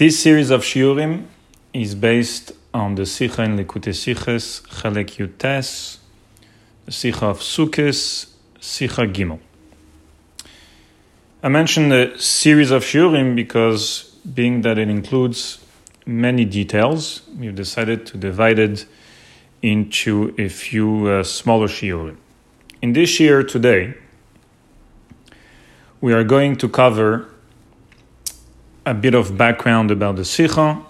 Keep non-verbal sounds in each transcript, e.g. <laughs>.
This series of shiurim is based on the Sikha in Likutei Siches, Chelek Yutes, the Sikha of Sukkis, Sikha Gimel. I mentioned the series of shiurim because, being that it includes many details, we've decided to divide it into a few uh, smaller shiurim. In this year today, we are going to cover a bit of background about the Sikha,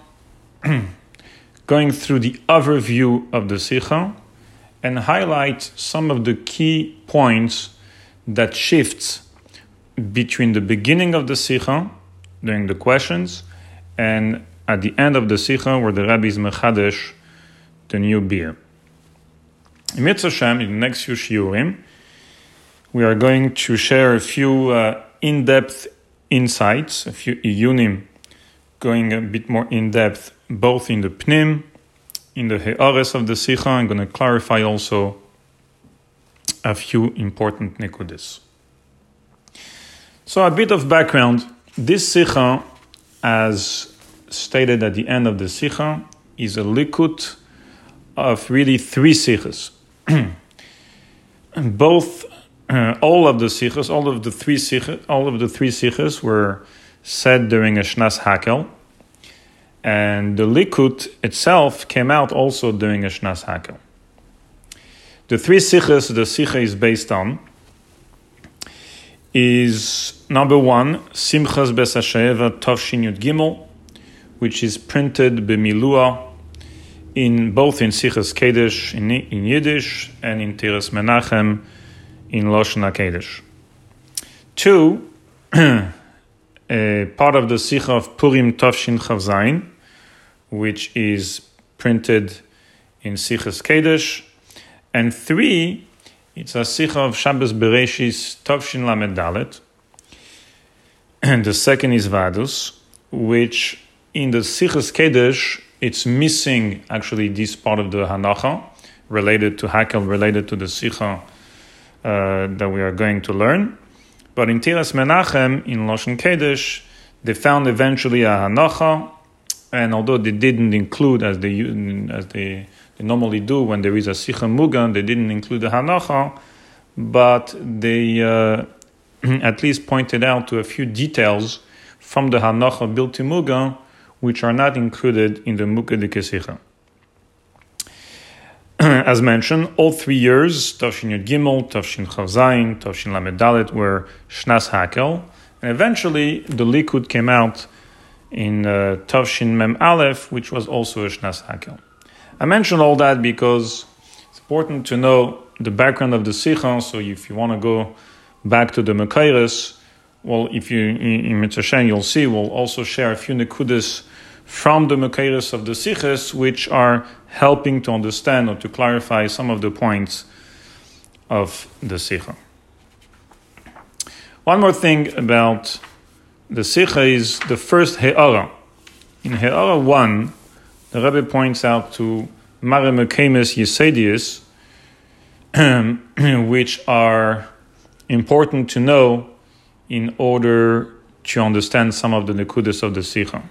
<clears throat> going through the overview of the Sikha, and highlight some of the key points that shifts between the beginning of the Sikha, during the questions, and at the end of the Sikha, where the Rebbe is Mechadesh, the new beer. In Mitzvah in the next few shiurim, we are going to share a few uh, in-depth insights, a few iyunim, going a bit more in depth, both in the pnim, in the he'ares of the sikha. I'm going to clarify also a few important nekudis. So a bit of background. This sikha, as stated at the end of the sikha, is a likut of really three sikhas. <clears throat> Both uh, all of the sikhs, all of the three sikhs, all of the three sikhs were said during a shnas hakel, and the likut itself came out also during a shnas hakel. The three sikhs the sikha is based on is number one Simchas Besasheva Tovshin Yud Gimel, which is printed b'milua in both in Sichas Kedesh in, in Yiddish and in Tiras Menachem in Lashon HaKodesh. Two, <clears throat> a part of the Sikha of Purim Tavshin Chavzain, which is printed in Sichas Kedesh. And three, it's a Sikha of Shabbos Bereshis Tavshin Lamed Dalet. <clears throat> And the second is Vadus, which in the Sichas Kedesh, it's missing actually this part of the Hanacha related to Hakel, related to the Sikha uh, that we are going to learn. But in Tiras Menachem, in Lashon Kedesh, they found eventually a Hanacha, and although they didn't include, as they, as they, they normally do when there is a Sikha Mugan, they didn't include the Hanacha, but they uh, <clears throat> at least pointed out to a few details from the Hanacha Bilti Mugan, which are not included in the Mukadike Sikha. <clears throat> as mentioned, all three years, Tavshin Yud Gimel, Tavshin Chavzayin, Tavshin Lamed were Shnas Hakel, and eventually the Likud came out in uh, Tavshin Mem Aleph, which was also a Shnas Hakel. I mention all that because it's important to know the background of the Sikha, so if you want to go back to the Mekairis, well, if you in, in Mitzvah you'll see, we'll also share a few Nekudas from the Mekairis of the Sikhs, which are helping to understand or to clarify some of the points of the Sikha. One more thing about the Sikha is the first He'ara. In He'ara 1, the Rebbe points out to Mare Mekemes Yesedius, <clears throat> which are important to know in order to understand some of the Nekudas of the Sikha.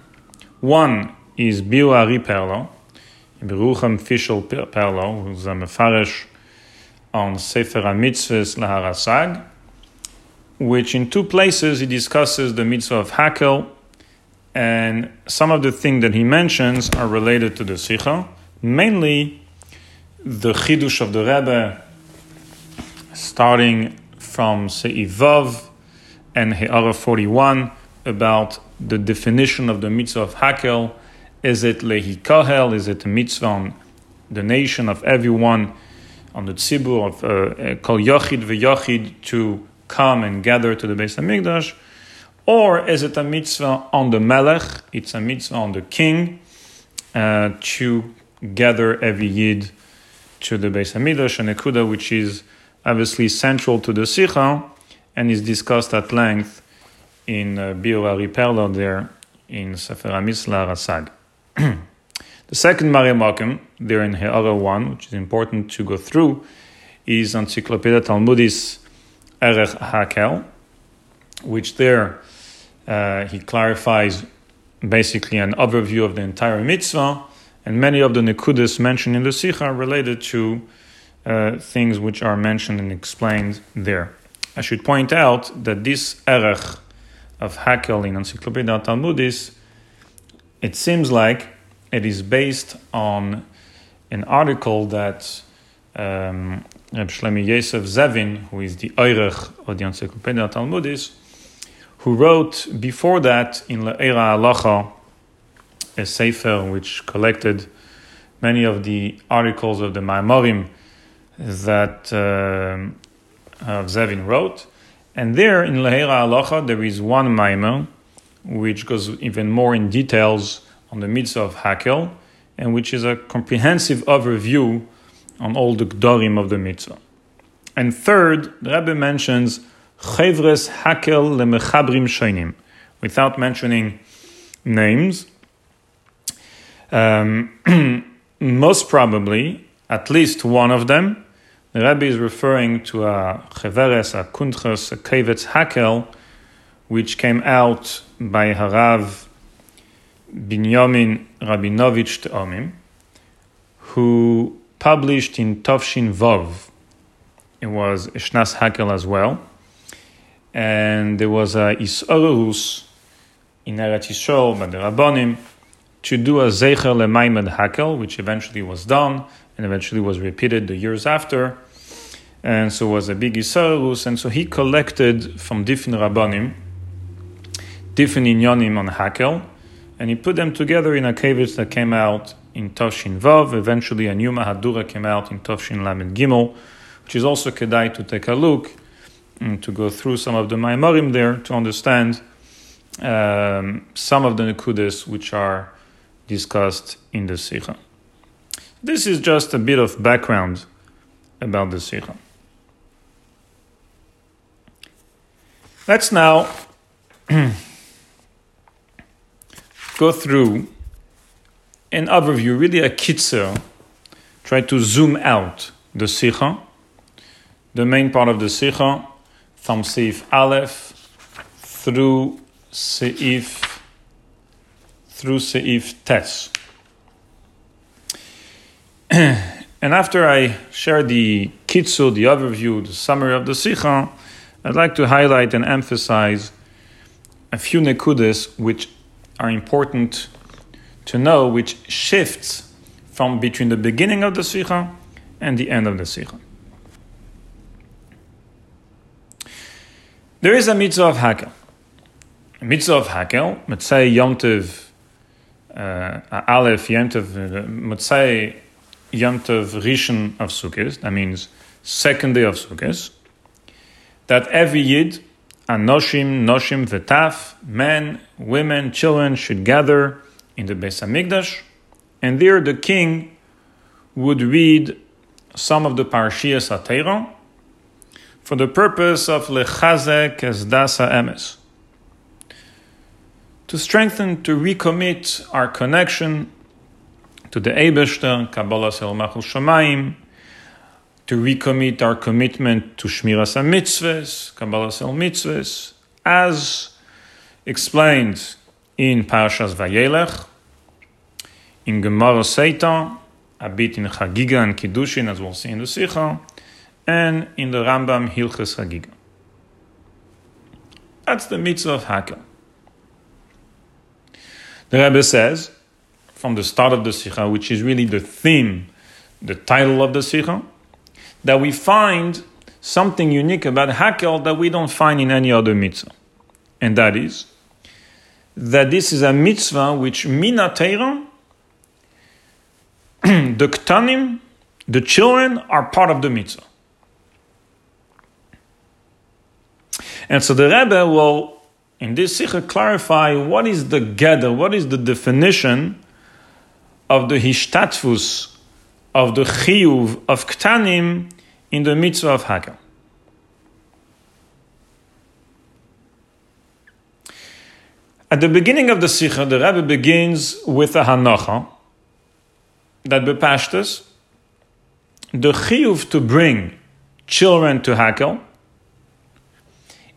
One is Biu Ari Perlo, Berucham Fischel Perlo, who's a Mefarish on Sefer HaMitzvahs Laharasag, which in two places he discusses the mitzvah of Hakel, and some of the things that he mentions are related to the Sikha, mainly the Chidush of the Rebbe, starting from Seivav and He'ara 41, about the definition of the mitzvah of Hakel. Is it lehi kahel? Is it a mitzvah on the nation of everyone, on the tzibur of uh, kol yachid v'yachid to come and gather to the Beis Hamikdash? Or is it a mitzvah on the melech? It's a mitzvah on the king uh, to gather every yid to the base Beis Hamikdash, and Ekuda, which is obviously central to the Sikha and is discussed at length in uh, Biurari Perla there in Sefer Amisla Rasag. <clears throat> the second Mariamakim, there in He'ara 1, which is important to go through, is Encyclopedia Talmudis Erech Hakel, which there uh, he clarifies basically an overview of the entire mitzvah, and many of the nekudas mentioned in the sikha are related to uh, things which are mentioned and explained there. I should point out that this erech of Hakel in Encyclopedia Talmudis, it seems like it is based on an article that um, Reb Yosef Zevin, who is the Eirech of the Encyclopedia Talmudis, who wrote before that in L'Or HaHalacha, a sefer which collected many of the articles of the Maimorim that uh, Zevin wrote. And there in L'Or HaHalacha, there is one Maimon, which goes even more in details on the mitzvah of Hakel, and which is a comprehensive overview on all the Gdorim of the mitzvah. And third, the Rebbe mentions Chevres Hakel lemechabrim shoinim, without mentioning names. Um, <clears throat> most probably, at least one of them, the Rebbe is referring to a Cheveres, a Kuntres, a Kevetz Hakel, which came out by Harav Binyamin Rabinovich Teomim, who published in Tovshin Vov. It was Shnas Hakel as well and there was a Isorus in Eretz Yisrael by the Rabbonim to do a Zecher LeMaimed Hakel, which eventually was done and eventually was repeated the years after. And so was a big Isorus, and so he collected from different Rabbanim, different inyonim on Hakel, and he put them together in a kavitz that came out in Toshin Vav. Eventually, a new Mahadura came out in Toshin Lamed Gimel, which is also kedai to take a look and to go through some of the Maimarim there to understand um, some of the Nekudas which are discussed in the Sikha. This is just a bit of background about the Sikha. Let's now <clears throat> go through an overview, really a kitzer, try to zoom out the Sikha, the main part of the Sikha, from Seif Aleph through Seif through Seif Tes. <clears throat> and after I share the kitsu, the overview, the summary of the Sikha, I'd like to highlight and emphasize a few nekudas which are important to know, which shifts from between the beginning of the Sikha and the end of the Sikha. There is a mitzvah of Hakel. A mitzvah of Hakel, Motzei Yom Tov, uh, Aleph Yom Tov, uh, Yom Tov Rishon of Sukkot, that means second day of Sukkot, that every Yid, Anoshim, Noshim, Vetaf, men, women, children should gather in the Beis Hamikdash, and there the king would read some of the Parashiyas Ateiron, for the purpose of lechazek esdasa emes, to strengthen, to recommit our connection to the Eibeshter, Kabbalah Sel Machul Shamayim, to recommit our commitment to Shmiras HaMitzvahs, Kabbalah Sel Mitzvahs, as explained in Parashas Vayelech, in Gemara Seitan, a bit in Chagiga and Kiddushin, as we'll see in the Sikha, and in the Rambam Hilchas Hagiga. That's the mitzvah of Hakel. The Rebbe says, from the start of the Sikha, which is really the theme, the title of the Sikha, that we find something unique about Hakel that we don't find in any other mitzvah. And that is that this is a mitzvah which minateira, <clears throat> the ktanim, the children are part of the mitzvah. And so the Rebbe will, in this sikha, clarify what is the gather, what is the definition of the hishtatfus, of the chiyuv, of ktanim in the mitzvah of Hakel. At the beginning of the Sikha, the Rebbe begins with a Hanacha that bepashtas the chiyuv to bring children to Hakel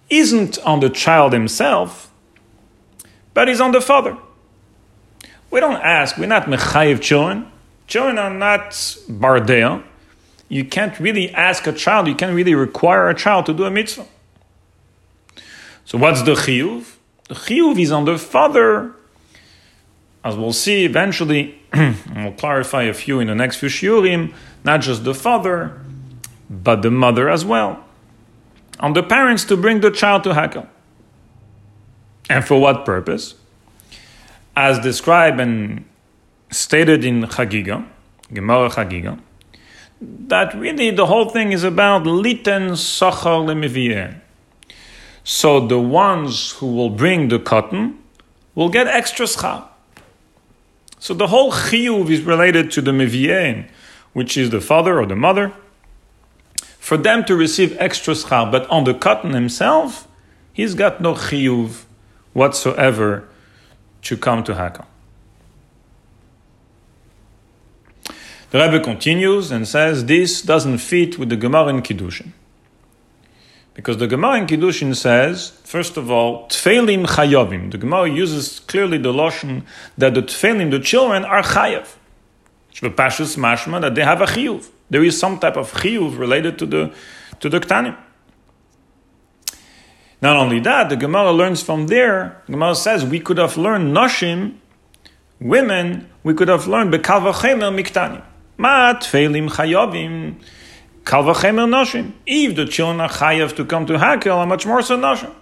isn't on the child himself, but is on the father. We don't ask, we're not mechayiv children. Children are not bardea. You can't really ask a child, you can't really require a child to do a mitzvah. So what's the chiyuv? The chiyuv is on the father, as we'll see eventually, <clears throat> we'll clarify a few in the next few shiurim, not just the father, but the mother as well. On the parents to bring the child to Hakel. And for what purpose? As described and stated in Chagiga, Gemara Chagiga, that really the whole thing is about liten sachar lemivien. So the ones who will bring the katan will get extra schar. So the whole chiyuv is related to the mivien, which is the father or the mother, for them to receive extra schar. But on the katan himself, he's got no chiyuv whatsoever to come to Hakel. The Rebbe continues and says this doesn't fit with the Gemara in Kiddushin. Because the Gemara in Kiddushin says, first of all, Tfeilim Chayovim. The Gemara uses clearly the lotion that the Tfeilim, the children, are Chayav. Pashus mashma, that they have a chiyuv. There is some type of chiyuv related to the, to the Ktanim. Not only that, the Gemara learns from there, the Gemara says we could have learned Nashim, women, we could have learned Bekal V'chemer Miktanim. Ma tfeilim chayovim kal v'chemer noshim. If the children are chayav to come to Hakel, how much more so noshim?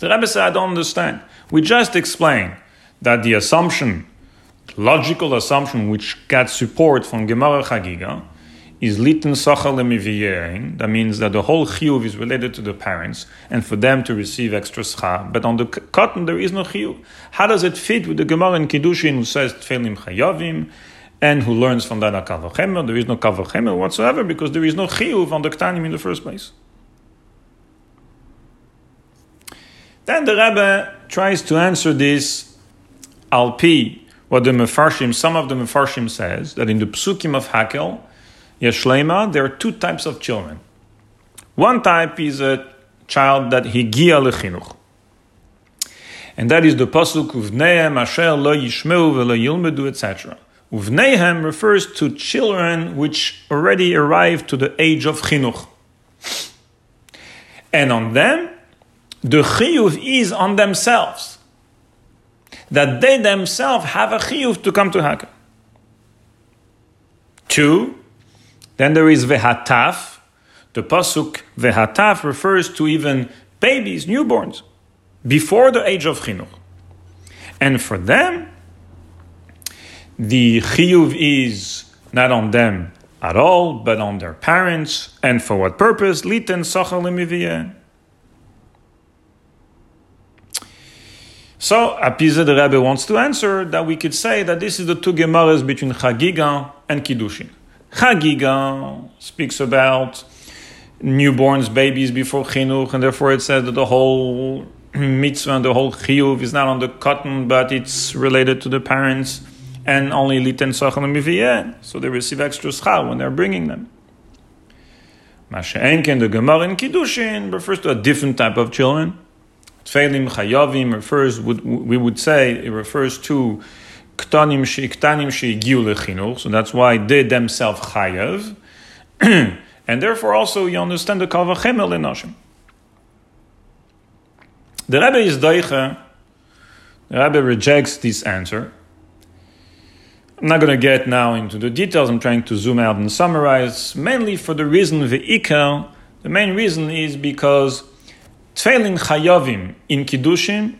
The Rebbe said, I don't understand. We just explained that the assumption, logical assumption, which got support from Gemara Chagiga, is lemiviyein. That means that the whole chiyuv is related to the parents, and for them to receive extra schar. But on the katan, there is no chiyuv. How does it fit with the Gemara in Kiddushin, who says tefillim chayavim? and who learns from that a kavachemer. There is no kavachemer whatsoever because there is no chiyuv on the ktanim in the first place. Then the Rebbe tries to answer this alpi, what the Mefarshim, some of the Mefarshim says, that in the psukim of Hakel, Yeshlema, there are two types of children. One type is a child that higia lechinuch. And that is the pasuk uvneim asher lo yishmeu velo yilmedu, etc. Uvneihem refers to children which already arrived to the age of chinuch. And on them, the chiyuv is on themselves. That they themselves have a chiyuv to come to Hakel. Two, then there is vehataf. The pasuk vehataf refers to even babies, newborns, before the age of chinuch. And for them, the chiyuv is not on them at all, but on their parents. And for what purpose? Liten lemiviyeh. So, Apiza the Rebbe wants to answer that we could say that this is the two Gemaras between Chagiga and Kiddushin. Chagiga speaks about newborns, babies before Chinuch, and therefore it says that the whole mitzvah and the whole chiyuv is not on the katan, but it's related to the parents and only liten miviyeh, so they receive extra schar when they're bringing them. Masha'enken, the Gemara in Kiddushin, refers to a different type of children. Tfeilim chayavim refers, we would say, it refers to ktanim so that's why they themselves chayav, <clears throat> and therefore also you understand the kavachemel lenoshim. The Rebbe is daicha, the Rebbe rejects this answer, I'm not going to get now into the details. I'm trying to zoom out and summarize, mainly for the reason the ikar. The main reason is because tefillin chayavim in kiddushin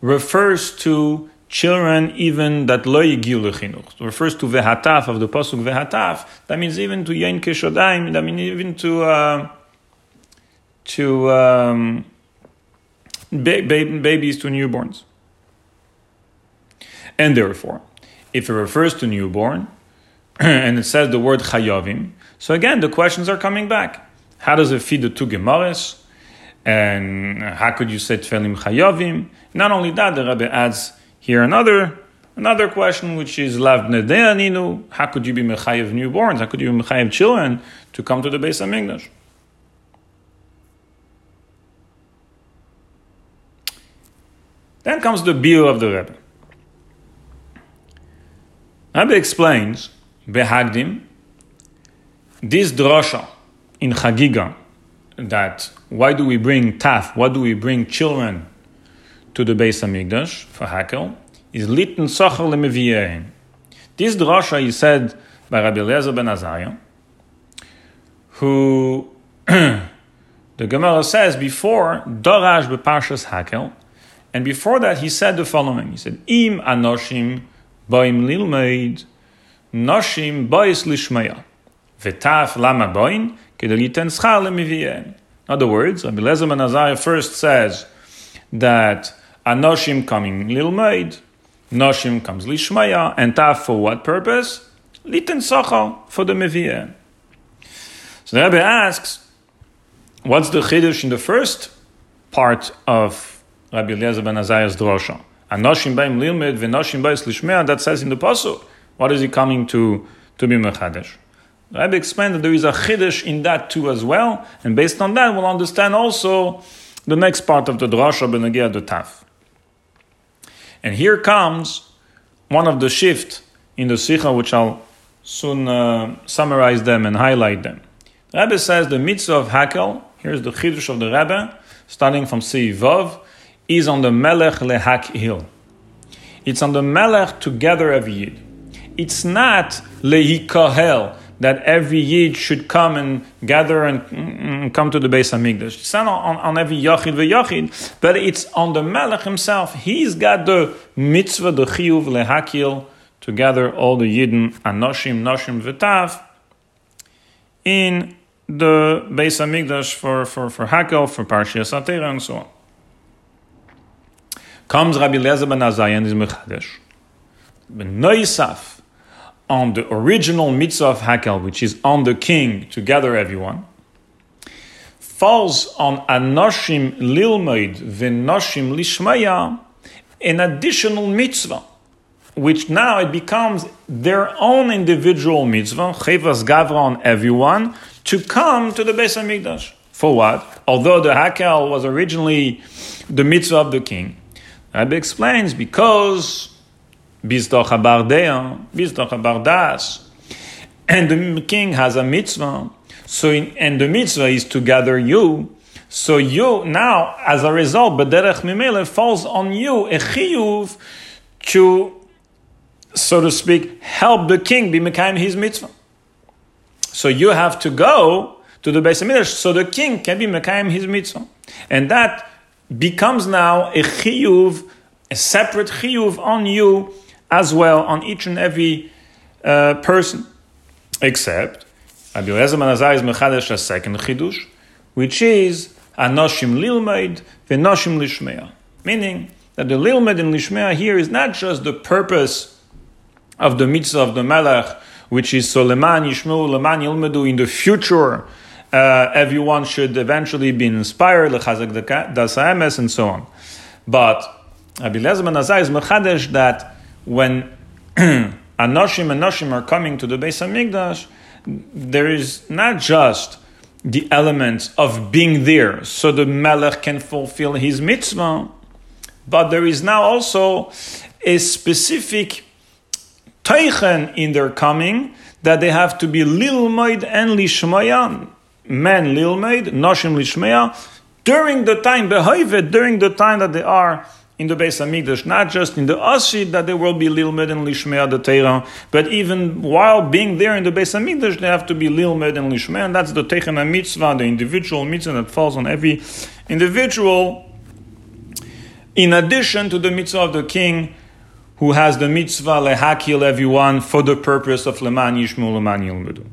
refers to children even that lo yigiu lechinuch. refers to vehataf of the pasuk vehataf. That means even to yain keshodayim. That means even to uh, to um, ba- ba- babies to newborns, and therefore if it refers to newborn <clears throat> and it says the word chayavim, so again the questions are coming back. How does it feed the two gemaras? And how could you say tefillim chayavim? Not only that, the Rebbe adds here another another question, which is lav ninu. How could you be mechayev newborns? How could you be mechayev children to come to the Beis Hamikdash? Then comes the bill of the Rebbe. Rabbi explains, Behagdim, this drasha in Chagiga, that why do we bring taf, why do we bring children to the Beis Hamikdash for Hakel, is litten socher lemeviyein. This drasha is said by Rabbi Eliezer ben Azariah, who <clears throat> the Gemara says before Dorash beparshas Hakel, and before that he said the following. He said, Im anoshim boim lilmeid, noshim bois lishmaya, vetaf lama boin, kedeliten schar. In other words, Rabbi Eliezer ben Azariah first says that anoshim coming lilmeid, noshim comes lishmaya, and taf for what purpose? Liten socha for the mivien. So the Rebbe asks, what's the chiddush in the first part of Rabbi Eliezer ben Azariah's drosha? Anoshim baim lilmed v'noshim ba'is lishmea, that says in the pasuk. What is he coming to, to be mechadesh? The Rebbe explained that there is a chiddush in that too as well, and based on that we'll understand also the next part of the drosha benegia the taf. And here comes one of the shift in the sikha, which I'll soon uh, summarize them and highlight them. The Rebbe says the mitzvah of Hakel, here's the Chiddush of the Rebbe, starting from Vav, is on the Melech Lehakil. It's on the Melech to gather Yid. It's not Lehikahel, that every Yid should come and gather and, and come to the Beis Hamikdash. It's not on, on every Yachid Yachid, but it's on the Melech himself. He's got the mitzvah, the Chiyuv Lehakil, to gather all the Yidden, Anoshim, Noshim, Vetav, in the Beis Hamikdash for, for, for Hakel, for Parshas Atera, and so on. Comes Rabbi Eliezer ben Azariah and is Mechadesh. Ben Noisaf, on the original mitzvah of Hakel, which is on the king to gather everyone, falls on Anoshim Lilmoid Venoshim Lishmaya, an additional mitzvah which now it becomes their own individual mitzvah, chevas gavra on everyone, to come to the Beis Hamikdash. For what? Although the Hakel was originally the mitzvah of the king. Rebbe explains because Bizdoch Habardea, Bizdoch Habardas, and the king has a mitzvah, so in, and the mitzvah is to gather you. So you now, as a result, Bederech Mimele falls on you a chiyuv to, so to speak, help the king be Mekayim his mitzvah. So you have to go to the Beis Hamikdash so the king can be Mekayim his mitzvah. And that becomes now a chiyuv, a separate chiyuv on you as well, on each and every uh, person. Except, Rabbi Eliezer ben Azariah is Mechadesh a second chidush, which is Anoshim Lilmaid Venoshim Lishmea. Meaning that the Lilmaid and Lishmea here is not just the purpose of the mitzvah of the Melech, which is Soleman Yishmu Leman Yilmedu in the future. Uh, everyone should eventually be inspired, lechazak dasaemes, and so on. But Rabbi Lezer ben is mechadesh that when <clears throat> Anoshim and Noshim are coming to the Beis Hamikdash, there is not just the elements of being there so the Melech can fulfill his mitzvah, but there is now also a specific teichen in their coming that they have to be lilmaid and lishmaya, men lilmaid, noshim lishmaya, during the time behoivet, during the time that they are in the Beis Hamikdash, not just in the Asid that they will be lilmed and lishmea the but even while being there in the Beis Hamikdash, they have to be lilmed and lishmea, and that's the Techana mitzvah, the individual mitzvah that falls on every individual. In addition to the mitzvah of the king, who has the mitzvah lehakil everyone for the purpose of leman yishmu leman yilmedu.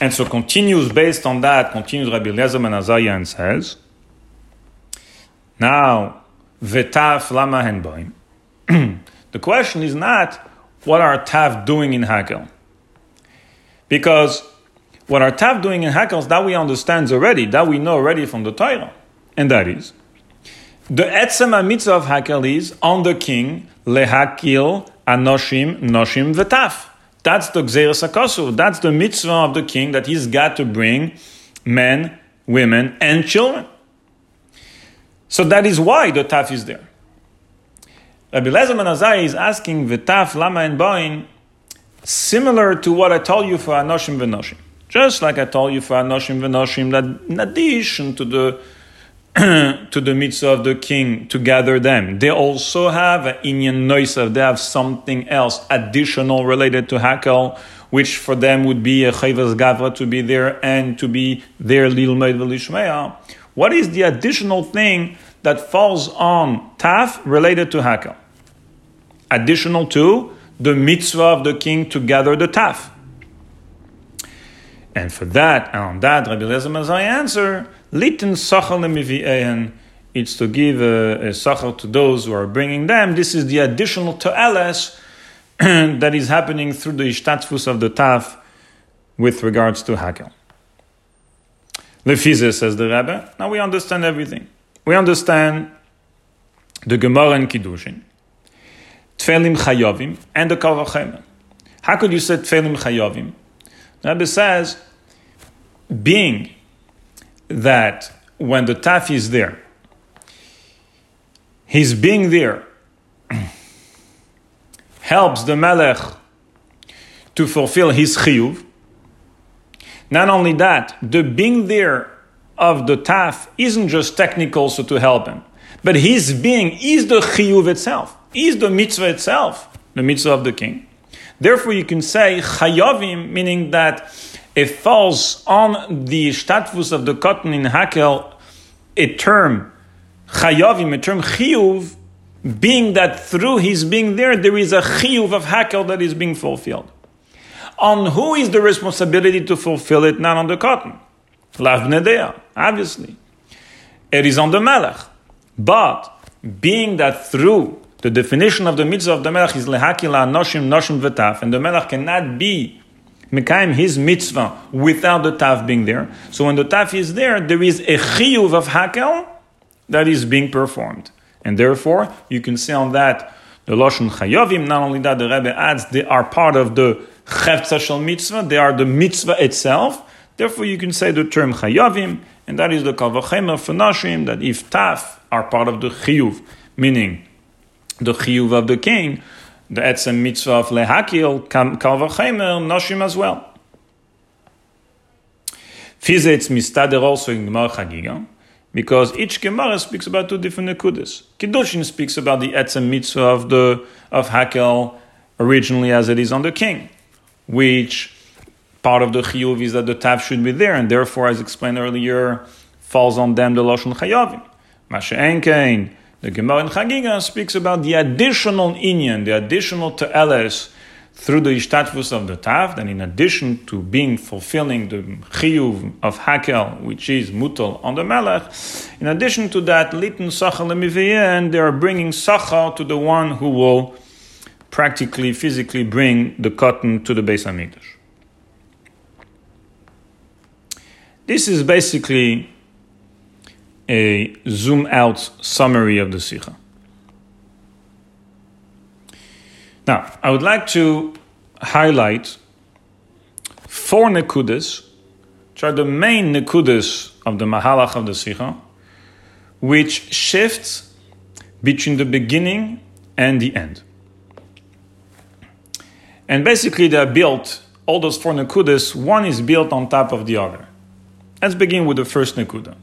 And so continues based on that, continues Rabbi Eliezer ben Azariah and says, now, vetaf lama henboim. <clears throat> The question is not what are Tav doing in Hakel. Because what are Tav doing in Hakel that we understand already, that we know already from the Torah. And that is the etzema mitzvah of Hakel is on the king, lehakil, anoshim, noshim, vetaf. That's the Gzeres HaKosov. That's the mitzvah of the king that he's got to bring men, women, and children. So that is why the taf is there. Rabbi Lezer ben Azariah is asking the taf, Lama and Boin similar to what I told you for Anoshim V'noshim. Just like I told you for Anoshim V'noshim, that in addition to the <clears throat> to the mitzvah of the king to gather them, they also have an inyan noisav. They have something else additional related to Hakel, which for them would be a chayvas gavra to be there and to be there lilmeid v'lishmeya. What is the additional thing that falls on taf related to Hakel? Additional to the mitzvah of the king to gather the taf. And for that, and on that, Rabbi Lezer Mazai answer, litin sachal it's to give a, a sachar to those who are bringing them. This is the additional to'eles <clears throat> that is happening through the ishtatfus of the taf with regards to hakel. Lefize says the Rebbe. Now we understand everything. We understand the Gemara and Kiddushin, Tfelim Chayovim, and the Kal How could you say Tfelim Chayovim? The Rebbe says, being that when the taf is there, his being there <clears throat> helps the melech to fulfill his chiyuv. Not only that, the being there of the taf isn't just technical, so to help him, but his being is the chiyuv itself, is the mitzvah itself, the mitzvah of the king. Therefore, you can say chayavim, meaning that it falls on the status of the katan in Hakel, a term chayavim, a term chiyuv, being that through his being there, there is a chiyuv of Hakel that is being fulfilled. On who is the responsibility to fulfill it? Not on the katan. Lav nedea, obviously. It is on the melech. But being that through the definition of the mitzvah of the melech is lehakila noshim noshim v'taf, and the melech cannot be Mekayim his mitzvah without the taf being there. So when the taf is there, there is a chiyuv of hakel that is being performed. And therefore, you can say on that the Lashon Chayovim, not only that, the Rebbe adds they are part of the Chefza Shal Mitzvah, they are the mitzvah itself. Therefore, you can say the term chayavim, and that is the Kavachemer for Nashim, that if Taf are part of the Chiyuv, meaning the Chiyuv of the king, the etzem mitzvah of lehakil kal v'chemer noshim as well. Fizetz mistader also in Gemara Chagiga, because each Gemara speaks about two different nekudas. Kiddushin speaks about the etzem mitzvah of the of Hakel originally as it is on the king, which part of the chiyuv is that the tav should be there, and therefore, as explained earlier, falls on them the lashon chayavim. Masha enkein the Gemara in Chagiga speaks about the additional inyan, the additional te'eles through the ishtatvus of the tav, that in addition to being fulfilling the chiyuv of hakel, which is mutal on the melech, in addition to that, litin sachal and they are bringing sachal to the one who will practically, physically bring the katan to the Beis Hamikdash. This is basically a zoom out summary of the Sikha. Now, I would like to highlight four Nekudas, which are the main Nekudas of the Mahalach of the Sikha, which shifts between the beginning and the end. And basically, they are built, all those four Nekudas, one is built on top of the other. Let's begin with the first Nekuda.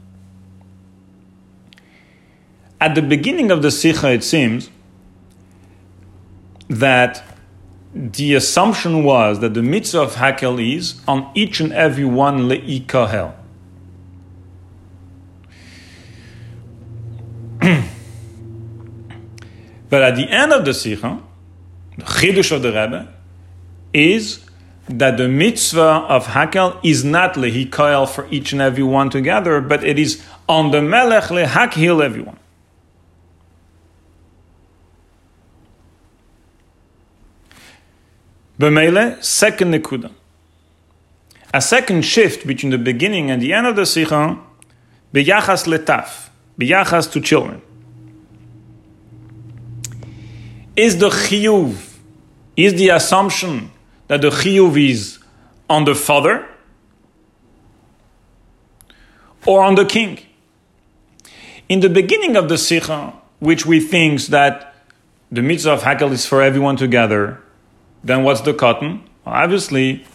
At the beginning of the Sikha, it seems that the assumption was that the mitzvah of Hakel is on each and every one le'ikahel. <clears throat> but at the end of the Sikha, the Chidush of the Rebbe is that the mitzvah of Hakel is not lehikael for each and every one together, but it is on the melech lehakhil everyone. B'meile, second nekuda. A second shift between the beginning and the end of the sikha, b'yachas letaf, b'yachas to children. Is the chiyuv, is the assumption that the chiyuv is on the father or on the king? In the beginning of the sikha, which we think that the mitzvah of hakel is for everyone together, then what's the katan? Well, obviously,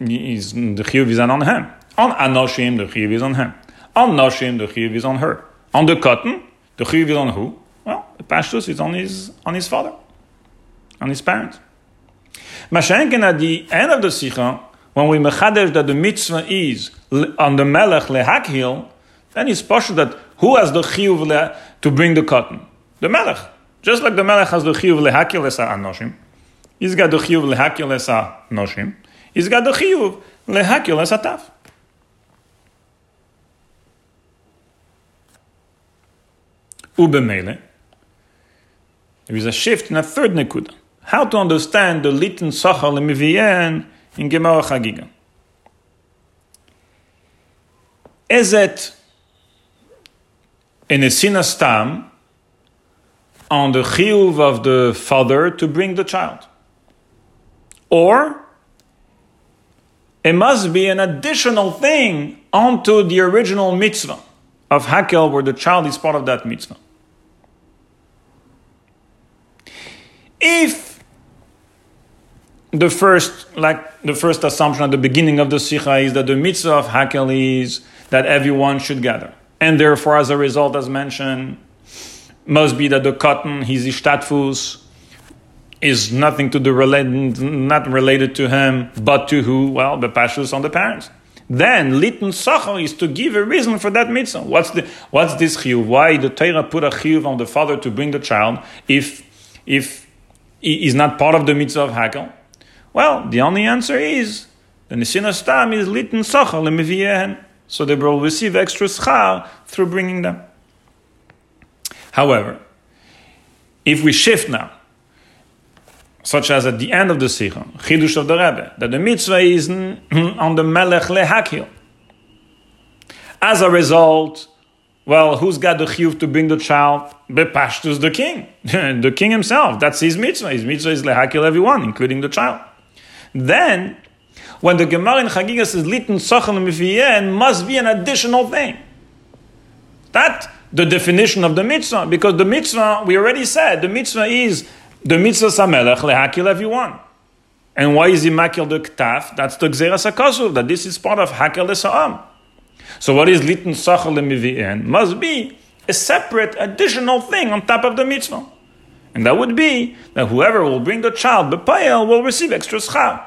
is, the chiyuv is on him. On anoshim, the chiyuv is on him. On noshim, the chiyuv is on her. On the katan, the chiyuv is on who? Well, the pashtus is on his on his father, on his parents. Mashenken at the end of the sikha, when we mechadesh that the mitzvah is on the melech lehakhil, then it's possible that who has the chiyuv to bring the katan? The melech. Just like the melech has the chiyuv lehakil esa anoshim, he's got the chiyuv lehakil esa noshim, he's got the chiyuv lehakil esa taf. Ubemele, there is a shift in a third nekuda. How to understand the litin sachar lemivien in Gemara Chagiga. Is it in a sinastam on the chiyuv of the father to bring the child. Or it must be an additional thing onto the original mitzvah of Hakel, where the child is part of that mitzvah. If the first, like the first assumption at the beginning of the Sikha is that the mitzvah of Hakel is that everyone should gather. And therefore, as a result, as mentioned, must be that the katan, his ishtatfus, is nothing to do related, not related to him, but to who? Well, the pashus on the parents. Then litin sachar is to give a reason for that mitzvah. What's the what's this chiyuv? Why the Torah put a chiyuv on the father to bring the child if if he is not part of the mitzvah of hakel? Well, the only answer is the nisina stam is litin sachar lemiviyehen, so they will receive extra schar through bringing them. However, if we shift now, such as at the end of the Sikha, Chidush of the Rebbe, that the mitzvah is <clears throat> on the Melech Lehakil. As a result, well, who's got the chiyuv to bring the child? Bepashtus, the king. <laughs> the king himself. That's his mitzvah. His mitzvah is lehakil everyone, including the child. Then, when the Gemara in Chagiga says, litin sochan must be an additional thing. That the definition of the mitzvah, because the mitzvah, we already said, the mitzvah is the mitzvah samelech lehakil everyone. And why is he makil the ktaf? That's the gzeras hakasuv, that this is part of hakel esa'am. So what is litin sachal lemivien? Must be a separate additional thing on top of the mitzvah. And that would be that whoever will bring the child bepayel will receive extra schar.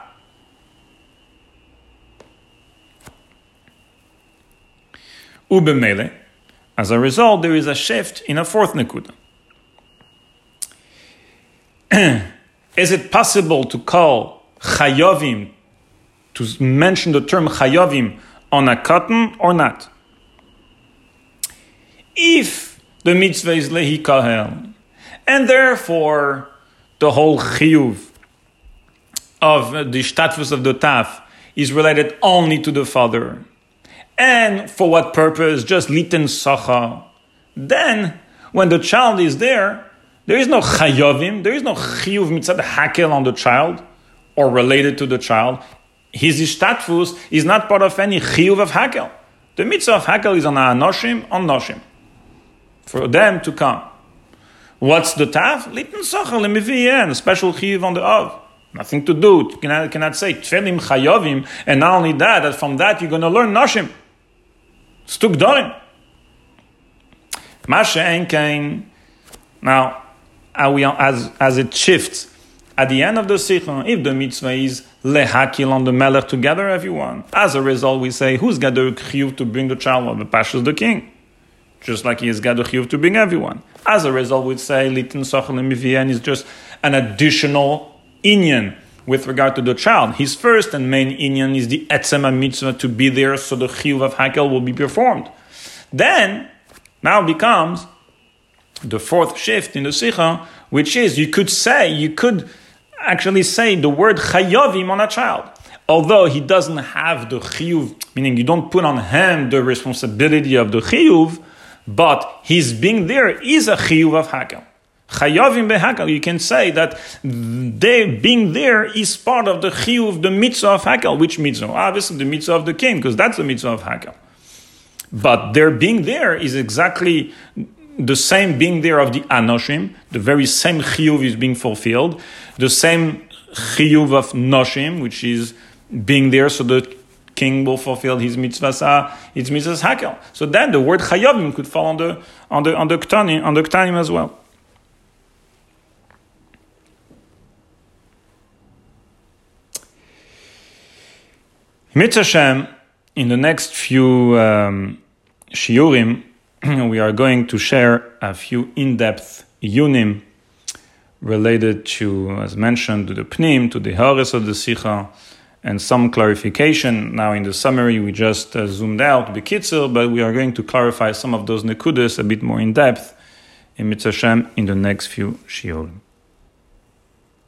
Ubemele, as a result, there is a shift in a fourth nekuda. <clears throat> is it possible to call chayovim, to mention the term chayovim on a katan or not? If the mitzvah is lehi kahel, and therefore the whole chiyuv of the status of the taf is related only to the father, and for what purpose? Just liten sacha. Then, when the child is there, there is no chayovim, there is no chiyuv mitzad hakel on the child or related to the child. His ishtatfus is not part of any chiyuv of hakel. The mitzvah of hakel is on anoshim, on noshim. For them to come. What's the taf? Liten lemiviyen, a special chiyuv on the av. Nothing to do. You cannot, cannot say tfelim chayovim, and not only that, that from that you're going to learn noshim. Stuk dorim. Masha. Now, we, as, as it shifts at the end of the sikha, if the mitzvah is lehakil on the melech to gather everyone, as a result, we say, who's got the chiyuv to bring the child? Well, the pashas the king. Just like he has got the chiyuv to bring everyone. As a result, we'd say, litin sachal and is just an additional inyan with regard to the child. His first and main inyan is the etzema mitzvah to be there so the chiyuv of hakel will be performed. Then, now becomes the fourth shift in the Sikha, which is you could say, you could actually say the word chayavim on a child. Although he doesn't have the chiyuv, meaning you don't put on him the responsibility of the chiyuv, but his being there is a chiyuv of hakel. Chayavim behakel, you can say that they being there is part of the chiyuv, the mitzvah of hakel. Which mitzvah? Obviously the mitzvah of the king, because that's the mitzvah of hakel. But their being there is exactly the same being there of the Anoshim, the very same chiyuv is being fulfilled, the same chiyuv of Noshim, which is being there so the king will fulfill his mitzvah, his mitzvahs hakel. So then the word chayavim could fall on the on the on the ktanim on the ktanim as well. Mitzvah in the next few um, shiurim, <clears throat> we are going to share a few in-depth iyunim related to, as mentioned, to the pnim, to the haris of the sikha, and some clarification. Now, in the summary, we just uh, zoomed out the kitzel, but we are going to clarify some of those nekudas a bit more in depth in Mitzvah in the next few shiurim.